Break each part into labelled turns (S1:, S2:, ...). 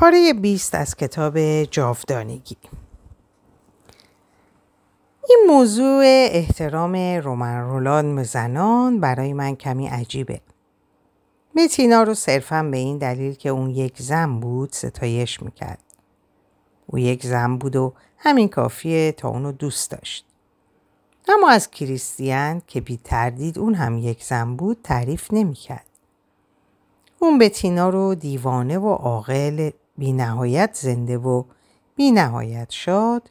S1: پاره 20 از کتاب جاودانگی این موضوع احترام رومن رولان به زنان برای من کمی عجیبه. متینا رو صرفا به این دلیل که اون یک زن بود ستایش می‌کرد. او یک زن بود و همین کافیه تا اونو دوست داشت. اما از کریستیان که بی تردید اون هم یک زن بود تعریف نمی‌کرد. اون بتینا رو دیوانه و عاقل بی نهایت زنده و بی نهایت شاد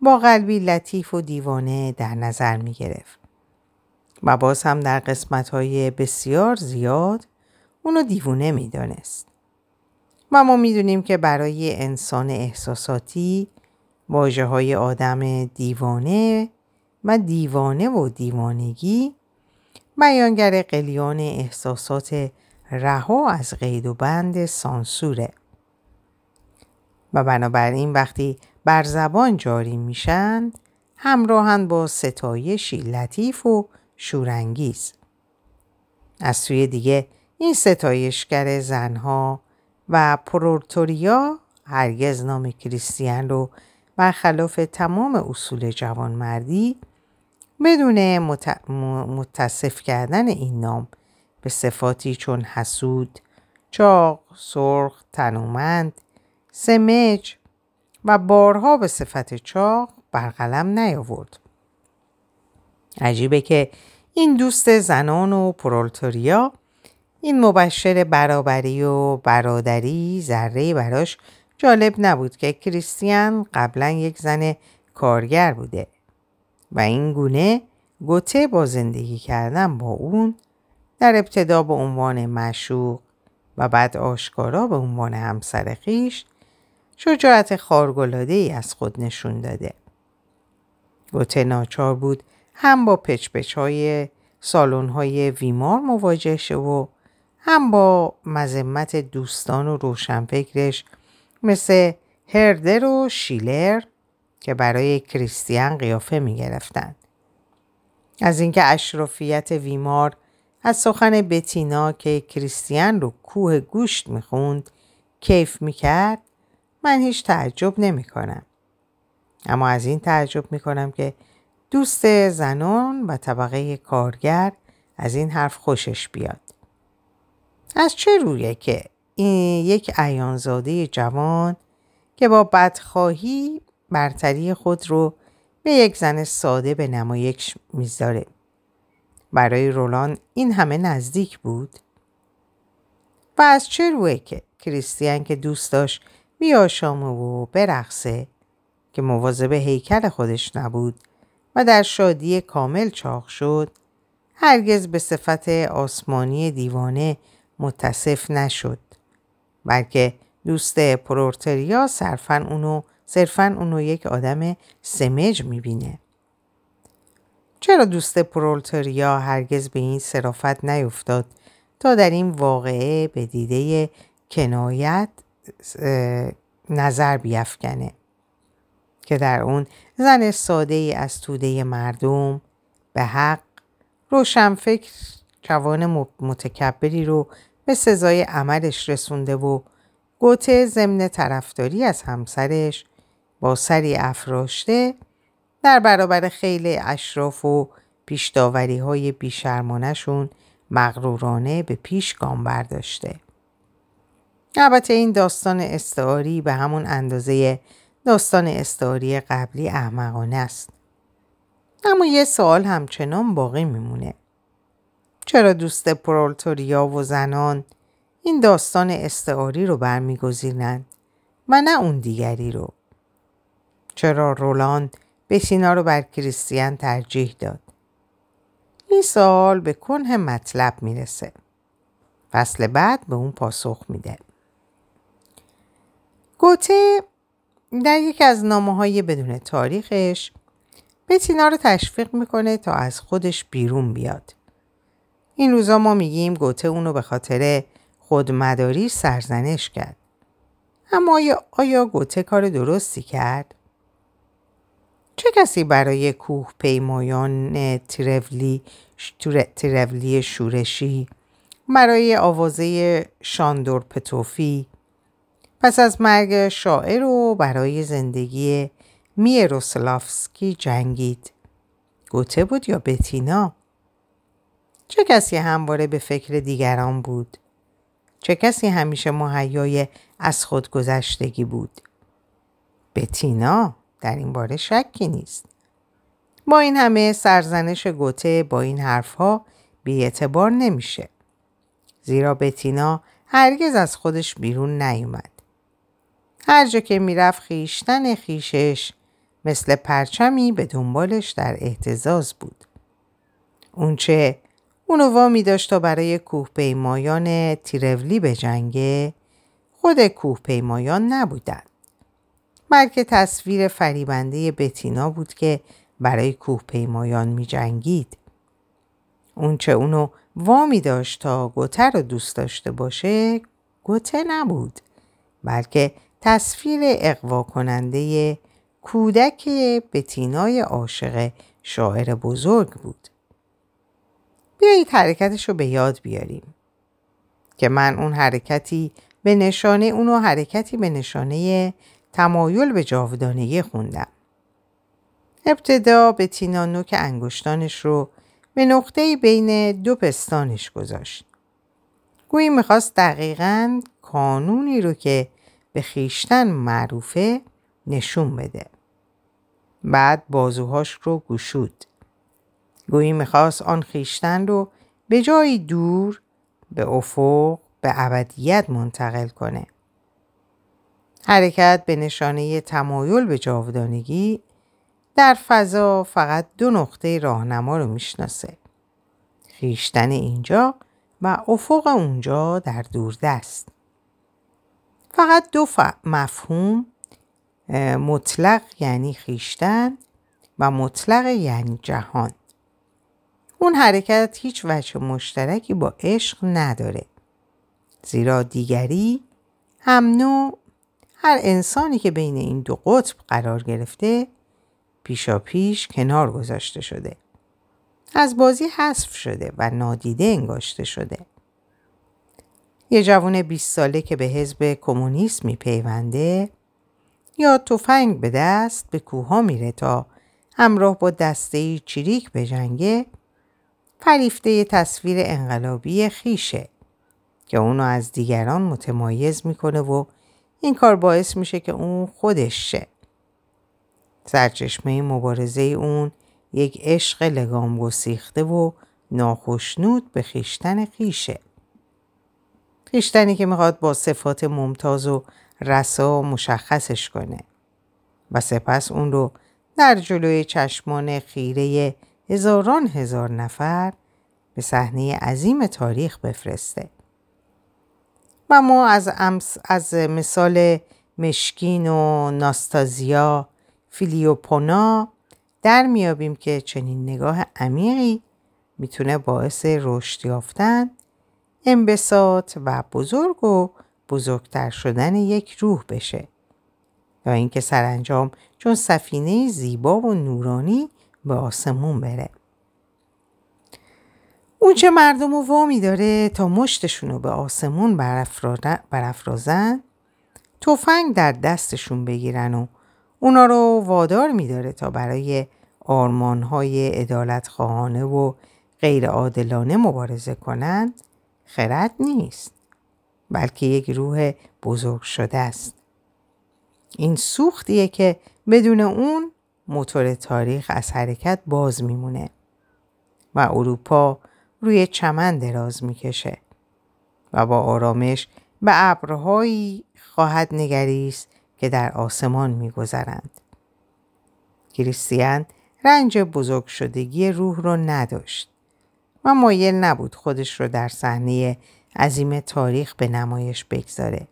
S1: با قلبی لطیف و دیوانه در نظر می گرفت. و باز هم در قسمت های بسیار زیاد اونو دیوونه می دانست. و ما می دونیم که برای انسان احساساتی واجه های آدم دیوانه و دیوانه و دیوانگی بیانگر قلیان احساسات رها از قید و بند سانسوره و بنابراین وقتی بر زبان جاری میشند همراهند با ستایشی لطیف و شورانگیز. از سوی دیگه این ستایشگر زنها و پرورتوریا هرگز نام کریستیان رو برخلاف تمام اصول جوانمردی بدون متصف کردن این نام به صفاتی چون حسود، چاق، سرخ، تنومند، سمج و بارها به صفت چاق بر قلم نیاورد. عجیبه که این دوست زنان و پرولتوریا این مبشر برابری و برادری ذره براش جالب نبود که کریستیان قبلا یک زن کارگر بوده و این گونه گوته با زندگی کردن با اون در ابتدا به عنوان مشوق و بعد آشکارا به عنوان همسر خیش شجاعت خارگلاده ای از خود نشون داده. گوته ناچار بود هم با پچپچ های سالن های ویمار مواجه شه و هم با مذمت دوستان و روشنفکرش مثل هردر و شیلر که برای کریستیان قیافه می گرفتن. از اینکه اشرافیت ویمار از سخن بتینا که کریستیان رو کوه گوشت می‌خوند کیف می‌کرد من هیچ تعجب نمی کنم. اما از این تعجب می کنم که دوست زنان و طبقه کارگر از این حرف خوشش بیاد. از چه رویه که این یک ایانزاده جوان که با بدخواهی برتری خود رو به یک زن ساده به نمایش می‌ذاره. برای رولان این همه نزدیک بود؟ و از چه رویه که کریستیان که دوست داشت بیاشامه و برقصه که مواظب هیکل خودش نبود و در شادی کامل چاق شد. هرگز به صفت آسمانی دیوانه متصف نشد بلکه دوست پرورتریا صرفا اونو صرفا اونو یک آدم سمج می‌بینه. چرا دوست پرولتریا هرگز به این صرافت نیفتاد تا در این واقعه به دیده کنایت نظر بیافکنه که در اون زن ساده ای از توده مردم به حق روشنفکر جوان متکبری رو به سزای عملش رسونده و گوته ضمن طرفداری از همسرش با سری افراشته در برابر خیلی اشراف و پیشداوری های بیشرمانشون مغرورانه به پیش گام برداشته. البته این داستان استعاری به همون اندازه داستان استعاری قبلی احمقانه است. اما یه سوال همچنان باقی میمونه. چرا دوست پرولتوریا و زنان این داستان استعاری رو برمیگزینند و نه اون دیگری رو؟ چرا رولاند بسینا رو بر کریستیان ترجیح داد؟ این سوال به کنه مطلب می‌رسه. فصل بعد به اون پاسخ میده. گوته در یکی از نامه های بدون تاریخش بتینا رو تشویق می‌کنه تا از خودش بیرون بیاد. این روزا ما میگیم گوته اونو به خاطر خودمداری سرزنش کرد. اما آیا, گوته کار درستی کرد؟ چه کسی برای کوه پیمایان تیرولی, تیرولی شورشی برای آوازه شاندور پتوفی پس از مرگ شاعر و برای زندگی میروسلافسکی جنگید. گوته بود یا بتینا؟ چه کسی همواره به فکر دیگران بود؟ چه کسی همیشه مهیای از خود گذشتگی بود؟ بتینا در این باره شکی نیست. با این همه سرزنش گوته با این حرفها بی اعتبار نمیشه. زیرا بتینا هرگز از خودش بیرون نیومد. هر جا که می‌رفت خیشتن خیشش مثل پرچمی به دنبالش در احتزاز بود. اونچه اونو وامی داشت تا برای کوه پیمایان تیرولی به جنگه خود کوه پیمایان نبودن. بلکه تصویر فریبنده بتینا بود که برای کوه پیمایان می جنگید. اونچه اونو وامی داشت تا گوته رو دوست داشته باشه گوته نبود بلکه تصویر اقوا کننده کودک بتینای عاشق شاعر بزرگ بود. بیایید حرکتش رو به یاد بیاریم. که من اون حرکتی به نشانه اونو حرکتی به نشانه تمایل به جاودانگی خوندم. ابتدا به تینا نوک انگشتانش رو به نقطه بین دو پستانش گذاشت. گویی می‌خواست دقیقا کانونی رو که به خیشتن معروفه نشون بده. بعد بازوهاش رو گشود. گویی می‌خواست آن خیشتن رو به جایی دور به افق به ابدیت منتقل کنه. حرکت به نشانه تمایل به جاودانگی در فضا فقط دو نقطه راهنما رو می‌شناسه. خیشتن اینجا و افق اونجا در دوردست. فقط دو مفهوم مطلق یعنی خیشتن و مطلق یعنی جهان. اون حرکت هیچ وجه مشترکی با عشق نداره. زیرا دیگری هم نوع هر انسانی که بین این دو قطب قرار گرفته پیشا پیش کنار گذاشته شده. از بازی حذف شده و نادیده انگاشته شده. یه جوان 20 ساله که به حزب کمونیست میپیونده یا تفنگ به دست به کوها میره تا همراه با دسته چریک به جنگه فریفته تصویر انقلابی خیشه که اونو از دیگران متمایز می‌کنه و این کار باعث میشه که اون خودش شه. سرچشمه مبارزه اون یک عشق لگام گسیخته و ناخشنود به خیشتن خیشه. خیشتنی که می‌خواد با صفات ممتاز و رسا مشخصش کنه و سپس اون رو در جلوی چشمان خیره هزاران هزار نفر به صحنه عظیم تاریخ بفرسته. و ما از, از مثال مشکین و ناستازیا فیلیوپونا در میابیم که چنین نگاه عمیقی می‌تونه باعث رشد یافتن انبساط و بزرگ و بزرگتر شدن یک روح بشه. یا اینکه سرانجام چون سفینه زیبا و نورانی به آسمون بره. اون چه مردم رو وامی داره تا مشتشون رو به آسمون برافرازن تفنگ در دستشون بگیرن و اونا رو وادار میداره تا برای آرمانهای عدالت خواهانه و غیر عادلانه مبارزه کنند. خرد نیست بلکه یک روح بزرگ شده است این سوختیه که بدون اون موتور تاریخ از حرکت باز میمونه و اروپا روی چمن دراز می‌کشه و با آرامش به ابرهایی خواهد نگریست که در آسمان میگذرند. کریستیان رنج بزرگ شدگی روح رو نداشت و مایل نبود خودش رو در صحنه عظیم تاریخ به نمایش بگذاره.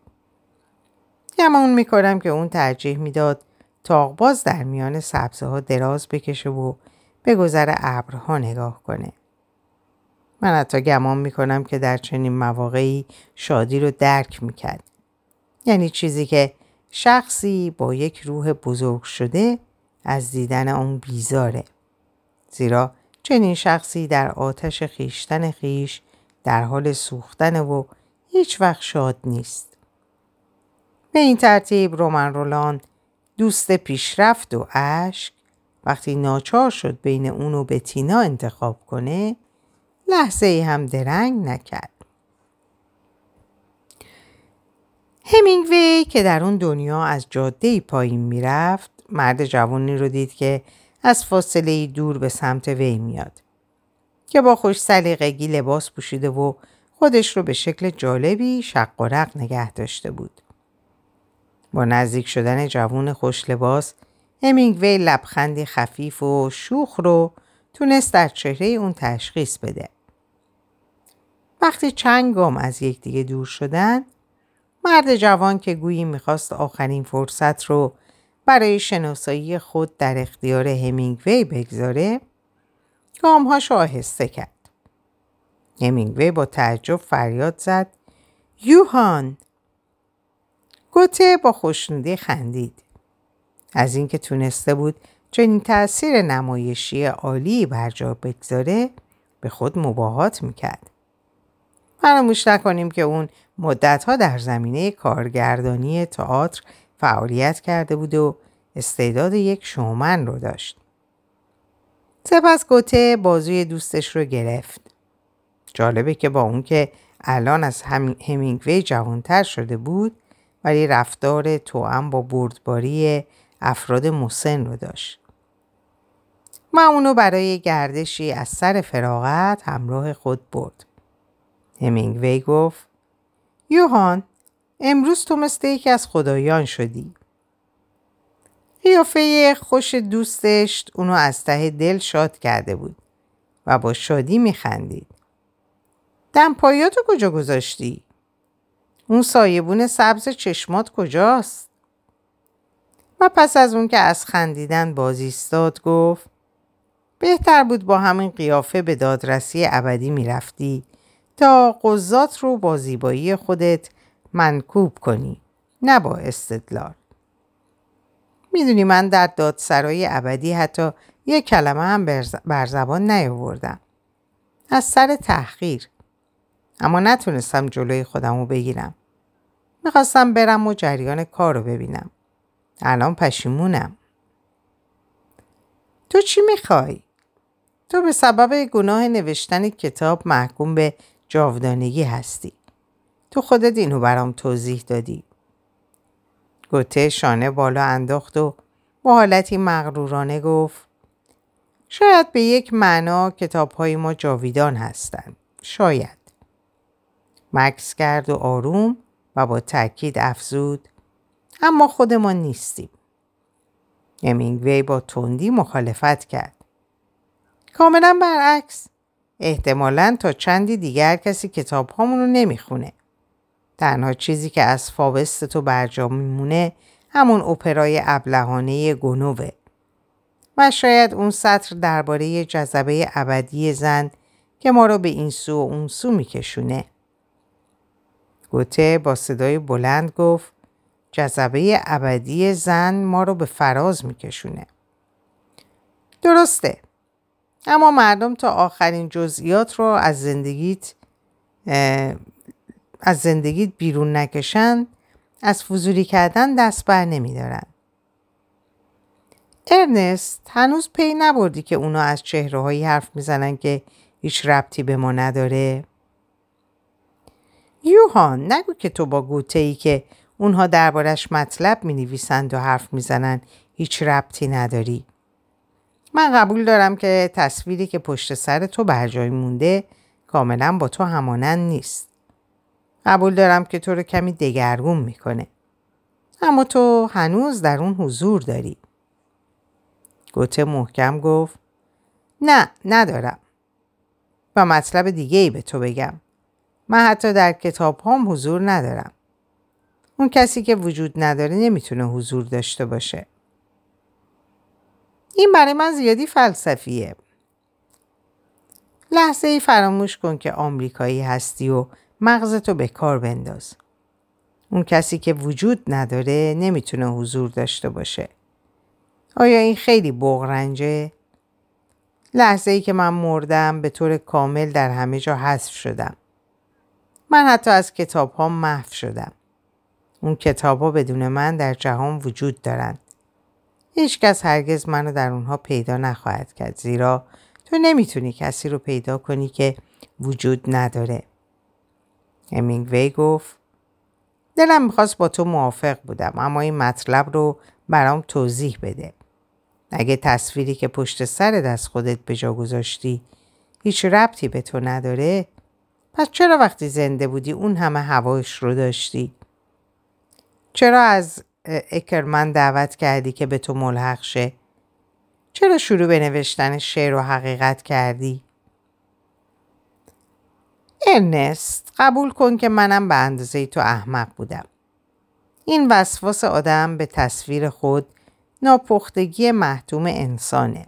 S1: گمان می‌کنم که اون ترجیح می‌داد تاغباز در میان سبزه ها دراز بکشه و به گذر ابرها نگاه کنه. من حتی گمان می‌کنم که در چنین مواقعی شادی رو درک می‌کرد. یعنی چیزی که شخصی با یک روح بزرگ شده از دیدن اون بیزاره. زیرا چنین شخصی در آتش خیشتن خیش در حال سوختن و هیچ وقت شاد نیست. به این ترتیب رومن رولان دوست پیشرفت و اشک وقتی ناچار شد بین اون و بتینا انتخاب کنه لحظه ای هم درنگ نکرد. همینگوی که در اون دنیا از جاده پایین می‌رفت مرد جوانی رو دید که از فاصله دور به سمت وی میاد که با خوش سلیقگی لباس پوشیده و خودش رو به شکل جالبی شق و رق نگه داشته بود. با نزدیک شدن جوون خوش لباس همینگوی لبخندی خفیف و شوخ رو تونست در چهره اون تشخیص بده. وقتی چند گام از یکدیگه دور شدن مرد جوان که گویی می‌خواست آخرین فرصت رو برای شناسایی خود در اختیار همینگوی بگذاره گامهاش آهسته کرد. همینگوی با تعجب فریاد زد یوهان گوته با خوشنودی خندید. از اینکه تونسته بود چنین تاثیر نمایشی عالی بر جا بگذاره به خود مباهات می‌کرد. فراموش نکنیم که اون مدتها در زمینه کارگردانی تئاتر فعالیت کرده بود و استعداد یک شومن رو داشت. سپس گوته بازوی دوستش رو گرفت. جالبه که با اون که الان از همینگوی جوانتر شده بود ولی رفتار توام با بردباری افراد مسن رو داشت. من اونو برای گردشی از سر فراغت همراه خود برد. همینگوی گفت یوهان امروز تو مثل یکی از خدایان شدی. قیافه خوش دوستش اونو از ته دل شاد کرده بود و با شادی میخندید. دمپایاتو کجا گذاشتی؟ اون سایبون سبز چشمات کجاست؟ و پس از اون که از خندیدن بازیستاد گفت بهتر بود با همین قیافه به دادرسی ابدی می‌رفتی تا قضات رو با زیبایی خودت منکوب کنی. نه با استدلال. می‌دونی من در دادسرای ابدی حتی یک کلمه هم بر زبان نیاوردم. از سر تحقیر. اما نتونستم جلوی خودم رو بگیرم. می‌خواستم برم و جریان کار رو ببینم. الان پشیمونم. تو چی می‌خوای؟ تو به سبب گناه نوشتن کتاب محکوم به جاودانگی هستی. تو خودت اینو برام توضیح دادی. گوته شانه بالا انداخت و با حالتی مغرورانه گفت شاید به یک معنا کتاب های ما جاویدان هستند. شاید. مکس کرد و آروم و با تاکید افزود اما خودمان نیستیم. همینگوی با تندی مخالفت کرد. کاملا برعکس. احتمالا تا چندی دیگر کسی کتاب رو نمی‌خونه. تنها چیزی که از فاوست تو برجا میمونه همون اپرای ابلهانه گنوه. و شاید اون سطر درباره جذبه ابدی زن که ما رو به این سو و اون سو میکشونه. گوته با صدای بلند گفت جذبه ابدی زن ما رو به فراز میکشونه. درسته. اما مردم تا آخرین جزئیات رو از زندگیت از زندگیت بیرون نکشن از فضولی کردن دست بر نمیدارن. ارنست هنوز پی نبردی که اونا از چهره هایی حرف می‌زنن که هیچ ربطی به ما نداره؟ یوهان نگو که تو با گوته ای که اونها دربارش مطلب می نویسند و حرف می‌زنن هیچ ربطی نداری. من قبول دارم که تصویری که پشت سر تو بر جای مونده کاملا با تو همانند نیست. قبول دارم که تو رو کمی دگرگون می‌کنه. اما تو هنوز در اون حضور داری. گوته محکم گفت نه ندارم. و مطلب دیگه ای به تو بگم. من حتی در کتاب هم حضور ندارم. اون کسی که وجود نداره نمی‌تونه حضور داشته باشه. این برای من زیادی فلسفیه. لحظه ای فراموش کن که آمریکایی هستی و مغزتو به کار بنداز. اون کسی که وجود نداره نمی‌تونه حضور داشته باشه. آیا این خیلی بغرنجه؟ لحظه ای که من مردم به طور کامل در همه جا حذف شدم. من حتی از کتاب ها محو شدم. اون کتابا بدون من در جهان وجود دارند. هیچکس هرگز منو در اونها پیدا نخواهد کرد زیرا تو نمی‌تونی کسی رو پیدا کنی که وجود نداره. همینگوی گفت دلم می‌خواست با تو موافق بودم اما این مطلب رو برام توضیح بده. اگه تصویری که پشت سرت از خودت به جا گذاشتی هیچ ربطی به تو نداره پس چرا وقتی زنده بودی اون همه هوایش رو داشتی؟ چرا از اکرمن دعوت کردی که به تو ملحق شه؟ چرا شروع به نوشتن شعر و حقیقت کردی؟ ارنست قبول کن که منم به اندازه تو احمق بودم. این وسواس آدم به تصویر خود ناپختگی محتوم انسانه.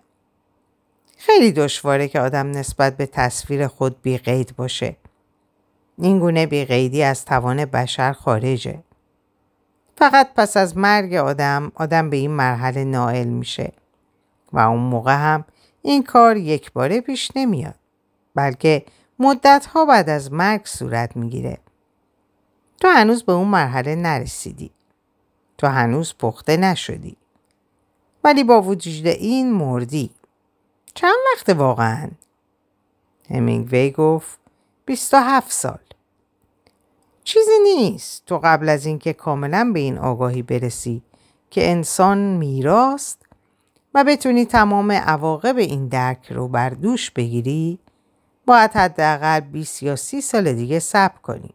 S1: خیلی دشواره که آدم نسبت به تصویر خود بیقید باشه. این گونه بیقیدی از توان بشر خارجه. فقط پس از مرگ آدم آدم به این مرحله نائل میشه و اون موقع هم این کار یک باره پیش نمیاد بلکه مدت ها بعد از مرگ صورت می‌گیره. تو هنوز به اون مرحله نرسیدی. تو هنوز پخته نشدی. ولی با وجود این مردی. چند وقت واقعا؟ همینگوی گفت 27 سال. چیزی نیست. تو قبل از اینکه کاملا به این آگاهی برسی که انسان میراست و بتونی تمام عواقب این درک رو بر دوش بگیری باید حداقل 20 یا 30 سال دیگه صبر کنی.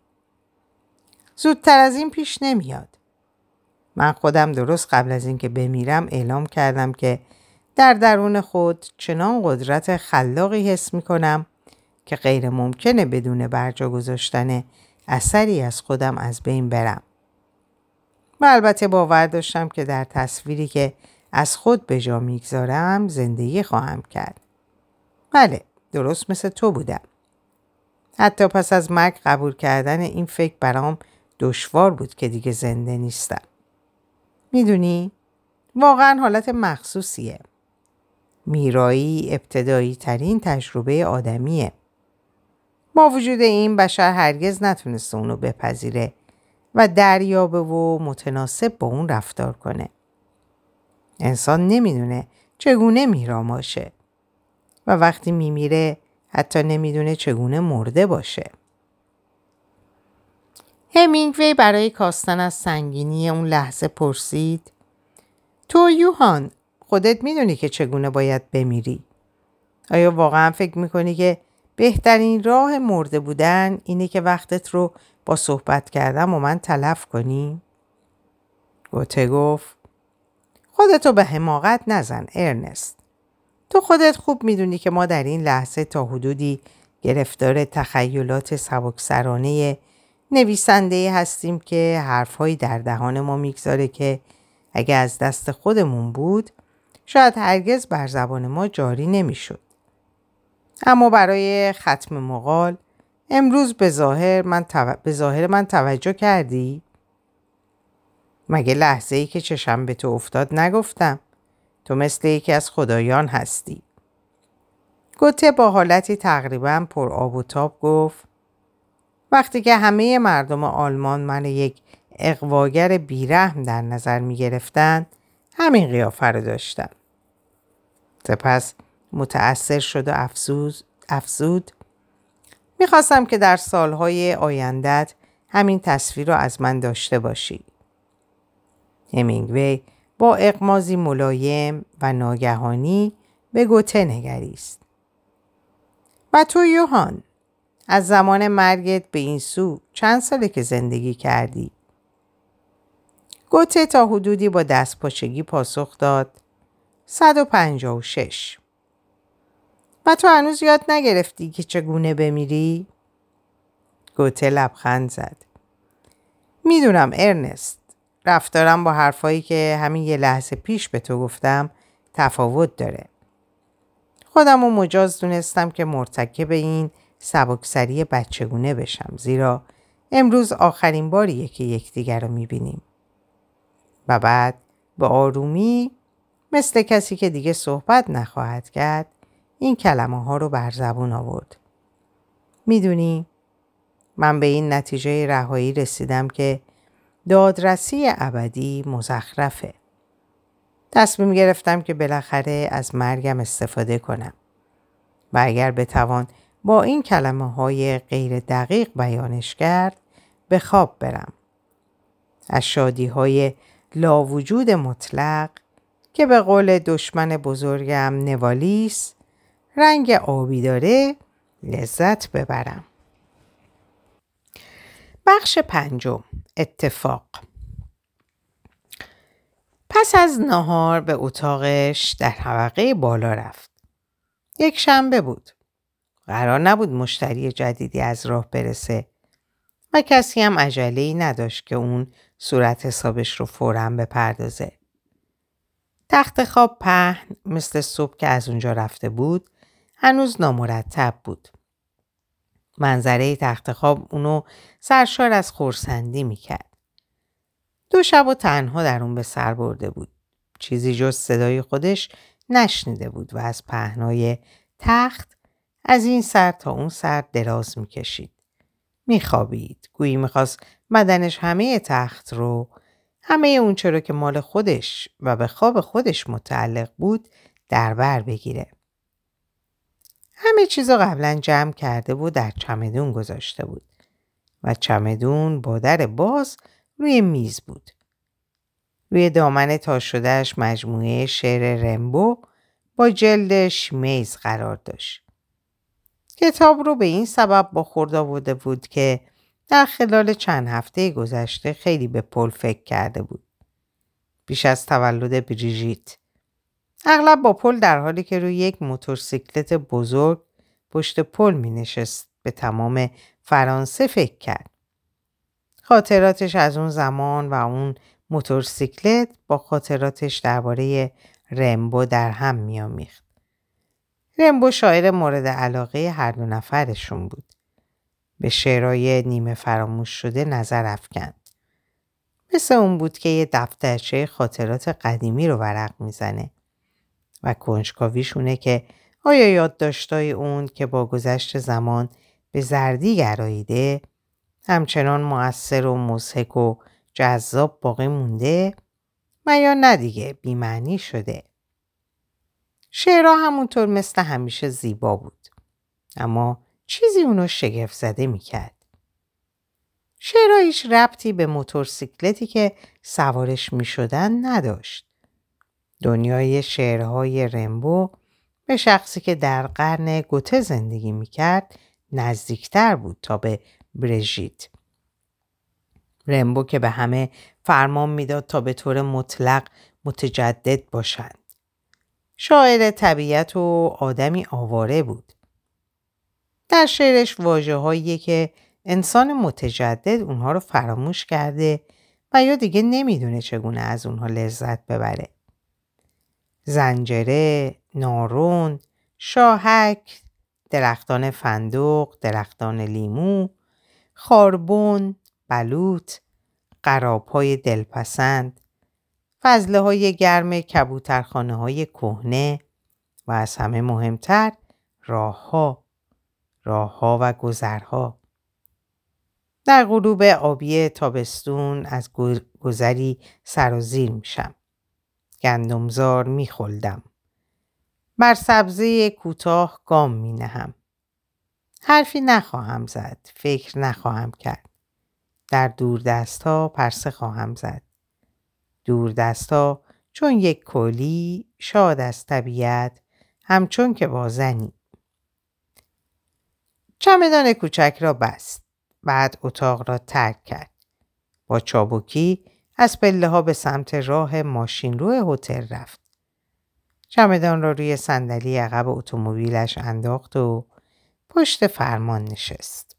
S1: زودتر از این پیش نمیاد. من خودم درست قبل از اینکه بمیرم اعلام کردم که در درون خود چنان قدرت خلاقی حس می کنم که غیر ممکنه بدون برجا گذاشتن اثری از خودم از بین برم. و البته باور داشتم که در تصویری که از خود به جا می‌گذارم زندگی خواهم کرد. بله درست مثل تو بودم. حتی پس از مرگ قبول کردن این فکر برام دشوار بود که دیگه زنده نیستم. می‌دونی؟ واقعا حالت مخصوصیه. میرایی ابتدایی ترین تجربه آدمیه. با وجود این بشر هرگز نتونسته اونو بپذیره و دریابه و متناسب با اون رفتار کنه. انسان نمی‌دونه چگونه میرا باشه و وقتی میمیره حتی نمی‌دونه چگونه مرده باشه. همینگوی برای کاستن از سنگینی اون لحظه پرسید تو یوهان خودت می‌دونی که چگونه باید بمیری؟ آیا واقعا فکر می‌کنی که بهترین راه مرده بودن اینه که وقتت رو با صحبت کردم و من تلف کنی؟ گوته گفت خودتو به حماقت نزن ارنست. تو خودت خوب می‌دونی که ما در این لحظه تا حدودی گرفتار تخیلات سبکسرانه نویسنده هستیم که حرفهایی در دهان ما می‌گذاره که اگه از دست خودمون بود شاید هرگز بر زبان ما جاری نمی‌شد. اما برای ختم مقال امروز به ظاهر من, به ظاهر من توجه کردی؟ مگه لحظه ای که چشم به تو افتاد نگفتم تو مثل یکی از خدایان هستی گوته با حالتی تقریبا پر آب و تاب گفت وقتی که همه مردم آلمان من یک اقواگر بیرحم در نظر می گرفتن همین قیافه رو داشتم سپس متأثر شد و افزود, افزود می‌خواستم که در سالهای آیندت همین تصویر رو از من داشته باشی. همینگوی با اقمازی ملایم و ناگهانی به گوته نگریست. و تو یوهان از زمان مرگت به این سو چند ساله که زندگی کردی؟ گوته تا حدودی با دست پاچگی پاسخ داد 156 و تو هنوز یاد نگرفتی که چگونه بمیری؟ گوته لبخند زد. می‌دونم ارنست. رفتارم با حرفایی که همین یه لحظه پیش به تو گفتم تفاوت داره. خودم رو مجاز دونستم که مرتکب این سبکسری بچگونه بشم زیرا امروز آخرین باریه که یکدیگر رو می‌بینیم. و بعد به آرومی مثل کسی که دیگه صحبت نخواهد کرد این کلمه ها رو بر زبون آورد. می‌دونی من به این نتیجه رهایی رسیدم که دادرسی ابدی مزخرفه. تصمیم گرفتم که بالاخره از مرگم استفاده کنم. و اگر بتوان با این کلمه های غیر دقیق بیانش کرد به خواب برم. از شادی های لاوجود مطلق که به قول دشمن بزرگم نوالیس رنگ آبی داره لذت ببرم. بخش پنجم اتفاق پس از نهار به اتاقش در طبقه بالا رفت. یک شنبه بود. قرار نبود مشتری جدیدی از راه برسه و کسی هم عجله نداشت که اون صورت حسابش رو فورا بپردازه. تخت خواب پهن مثل صبح که از اونجا رفته بود هنوز نامرتب بود. منظره تخت خواب اونو سرشار از خورسندی می‌کرد. دو شب و تنها در اون به سر برده بود. چیزی جز صدای خودش نشنیده بود و از پهنای تخت از این سر تا اون سر دراز می‌کشید. میخوابید. گویی می‌خواست بدنش همه تخت رو همه اون چرا که مال خودش و به خواب خودش متعلق بود در بر بگیره. همه چیزا قبلا جمع کرده و در چمدون گذاشته بود و چمدون با در باز روی میز بود. روی دامن تا شدهش مجموعه شعر رمبو با جلدش میز قرار داشت. کتاب رو به این سبب با خورد آورده بود که در خلال چند هفته گذشته خیلی به پل فکر کرده بود. بیش از تولد بریژیت. اغلب با پل در حالی که روی یک موتورسیکلت بزرگ پشت پل می نشست به تمام فرانسه فکر کرد. خاطراتش از اون زمان و اون موتورسیکلت با خاطراتش درباره رمبو در هم میامیخت. رمبو شاعر مورد علاقه هر دو نفرشون بود. به شعرهای نیمه فراموش شده نظر افکند. مثل اون بود که یه دفترچه خاطرات قدیمی رو ورق می‌زنه و کنجکاویشونه که آیا یادداشتای اون که با گذشت زمان به زردی گراییده همچنان موثر و مزهک و جذاب باقی مونده و یا نه دیگه بیمعنی شده. شعرها همونطور مثل همیشه زیبا بود. اما چیزی اونو شگفت زده می‌کرد. شعرها هیچ ربطی به موتورسیکلتی که سوارش می‌شدن نداشت. دنیای شعرهای رمبو به شخصی که در قرن گوته زندگی می‌کرد نزدیکتر بود تا به برژیت. رمبو که به همه فرمان می‌داد تا به طور مطلق متجدد باشند. شاعر طبیعت و آدمی آواره بود. در شعرش واجه که انسان متجدد اونها رو فراموش کرده و یا دیگه نمی‌دونه چگونه از اونها لذت ببره. زنجره، نارون، شاهک، درختان فندوق، درختان لیمو، خاربون، بلوط، قراب های دلپسند، فضله های گرم کبوترخانه های کهنه و از همه مهمتر راه ها، راه ها و گذرها. در غروب آبی تابستون از گذری سرازیر میشم. گندمزار میخوردم. بر سبزه کوتاه گام می نهم. حرفی نخواهم زد. فکر نخواهم کرد. در دور دستا پرسه خواهم زد. دور دستا چون یک کلی شاد از طبیعت همچون که با زنی. چمدان کوچک را بست. بعد اتاق را ترک کرد. با چابکی از پله ها به سمت راه ماشین روی هتل رفت. چمدان را روی صندلی عقب اتومبیلش انداخت و پشت فرمان نشست.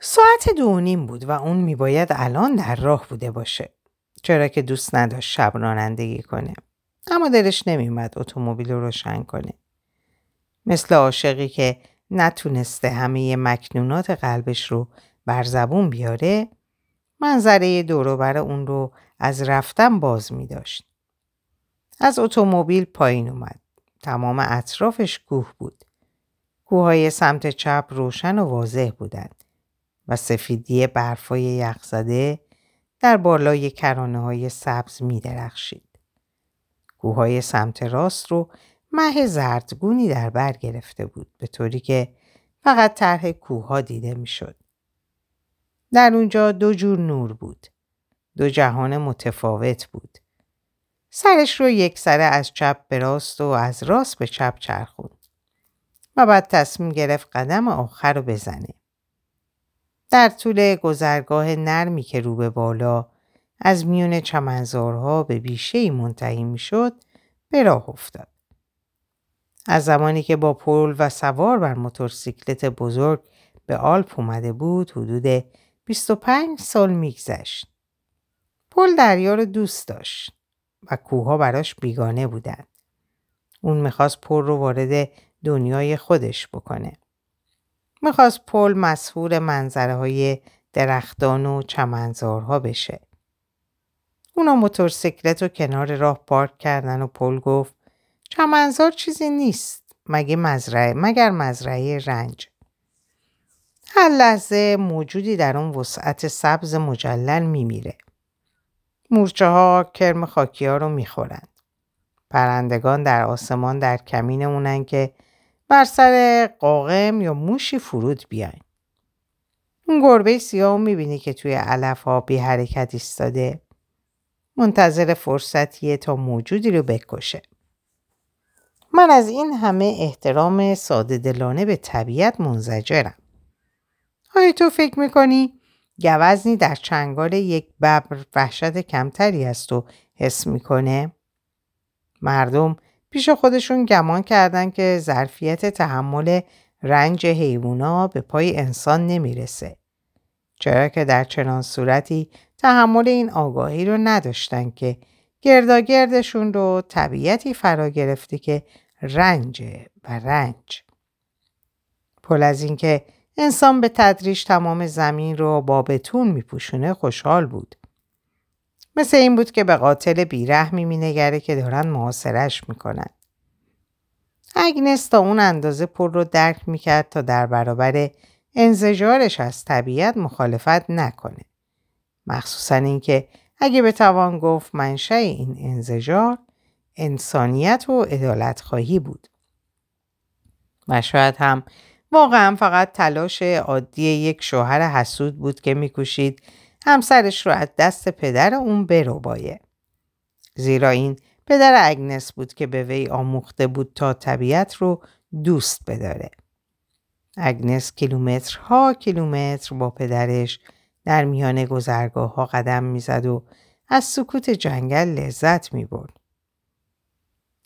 S1: ساعت دو نیم بود و اون میباید الان در راه بوده باشه. چرا که دوست نداشت شب رانندگی کنه. اما دلش نمیومد اتومبیل رو روشن کنه. مثل عاشقی که نتونسته همه مکنونات قلبش رو بر زبون بیاره منظره دوروبر اون رو از رفتن باز می داشت. از اتومبیل پایین اومد. تمام اطرافش کوه بود. کوههای سمت چپ روشن و واضح بودند. و سفیدی برفای یخزده در بالای کرانه های سبز می درخشید. کوههای سمت راست رو مه زردگونی در بر گرفته بود به طوری که فقط طرح کوه دیده می‌شد. در اونجا دو جور نور بود. دو جهان متفاوت بود. سرش رو یک سره از چپ به راست و از راست به چپ چرخوند. و بعد تصمیم گرفت قدم آخر رو بزنه. در طول گذرگاه نرمی که رو به بالا از میون چمنزارها به بیشه منتهی می‌شد به راه افتاد. از زمانی که با پول و سوار بر موتورسیکلت بزرگ به آلپ اومده بود حدود 25 سال میگذشت. پل دریا رو دوست داشت و کوها براش بیگانه بودند. اون می‌خواست پل رو وارد دنیای خودش بکنه. می‌خواست پل مسهور منظره های درختان و چمنزارها بشه. اونا موتورسیکلت رو کنار راه پارک کردن و پل گفت چمنزار چیزی نیست مگه مزرعه مگر مزرعه رنج هر لحظه موجودی در اون وسعت سبز مجلل میمیره. مورچه ها کرم خاکی ها رو می‌خورند. پرندگان در آسمان در کمینمونن که بر سر قاقم یا موشی فرود بیاین. اون گربه سیاه می‌بینی که توی علف ها بی حرکت ایستاده. منتظر فرصتیه تا موجودی رو بکشه. من از این همه احترام ساده دلانه به طبیعت منزجرم. آیا تو فکر می‌کنی گوزنی در چنگال یک ببر وحشت کمتری است و حس می‌کنه؟ مردم پیش خودشون گمان کردن که ظرفیت تحمل رنج حیوونا به پای انسان نمی‌رسه. چرا که در چنان صورتی تحمل این آگاهی رو نداشتن که گرداگردشون رو طبیعتی فرا گرفته که رنج و رنج. پل از اینکه انسان به تدریج تمام زمین رو با بتون میپوشونه خوشحال بود. مثل این بود که به قاتل بیرحمی مینگره که دارن محاصرش می‌کنن. اگنس تا اون اندازه پر رو درک می‌کرد تا در برابر انزجارش از طبیعت مخالفت نکنه. مخصوصا اینکه اگه بتوان گفت منشه این انزجار انسانیت و ادالت خواهی بود. و شاید هم واقعا فقط تلاش عادی یک شوهر حسود بود که میکوشید همسرش رو از دست پدر اون بایه. زیرا این پدر اگنس بود که به وی آموخته بود تا طبیعت رو دوست بداره. اگنس کیلومترها کیلومتر با پدرش در میان گذرگاه ها قدم می‌زد و از سکوت جنگل لذت می برد.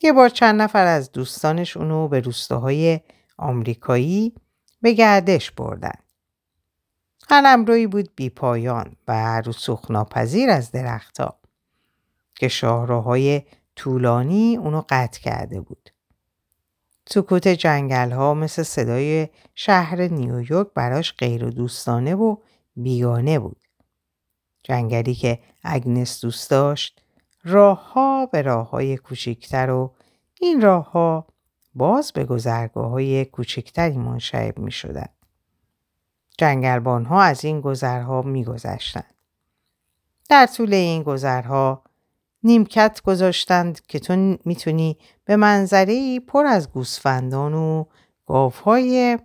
S1: یه بار چند نفر از دوستانش اونو به روستاهای آمریکایی به گردش بردن. روی بود بی پایان و رسوخ ناپذیر از درختها که شاهراهای طولانی اونو قطع کرده بود. سکوت جنگل ها مثل صدای شهر نیویورک براش غیر دوستانه و بیگانه بود. جنگلی که اگنس دوست داشت راه ها به راه های و این راه ها باز به گذرگاه های کوچکتری منشعب می شدن. جنگلبان ها از این گذرها می گذشتن. در طول این گذرها نیمکت گذاشتند که تو می‌تونی به منظره پر از گوسفندان و گاوهای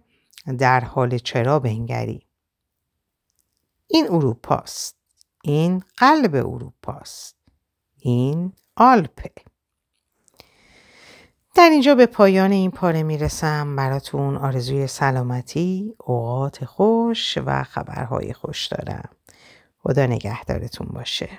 S1: در حال چرا بنگری. این اروپاست. این قلب اروپاست. این آلپه. در اینجا به پایان این پاره می‌رسم براتون آرزوی سلامتی، اوقات خوش و خبرهای خوش دارم. خدا نگهدارتون باشه.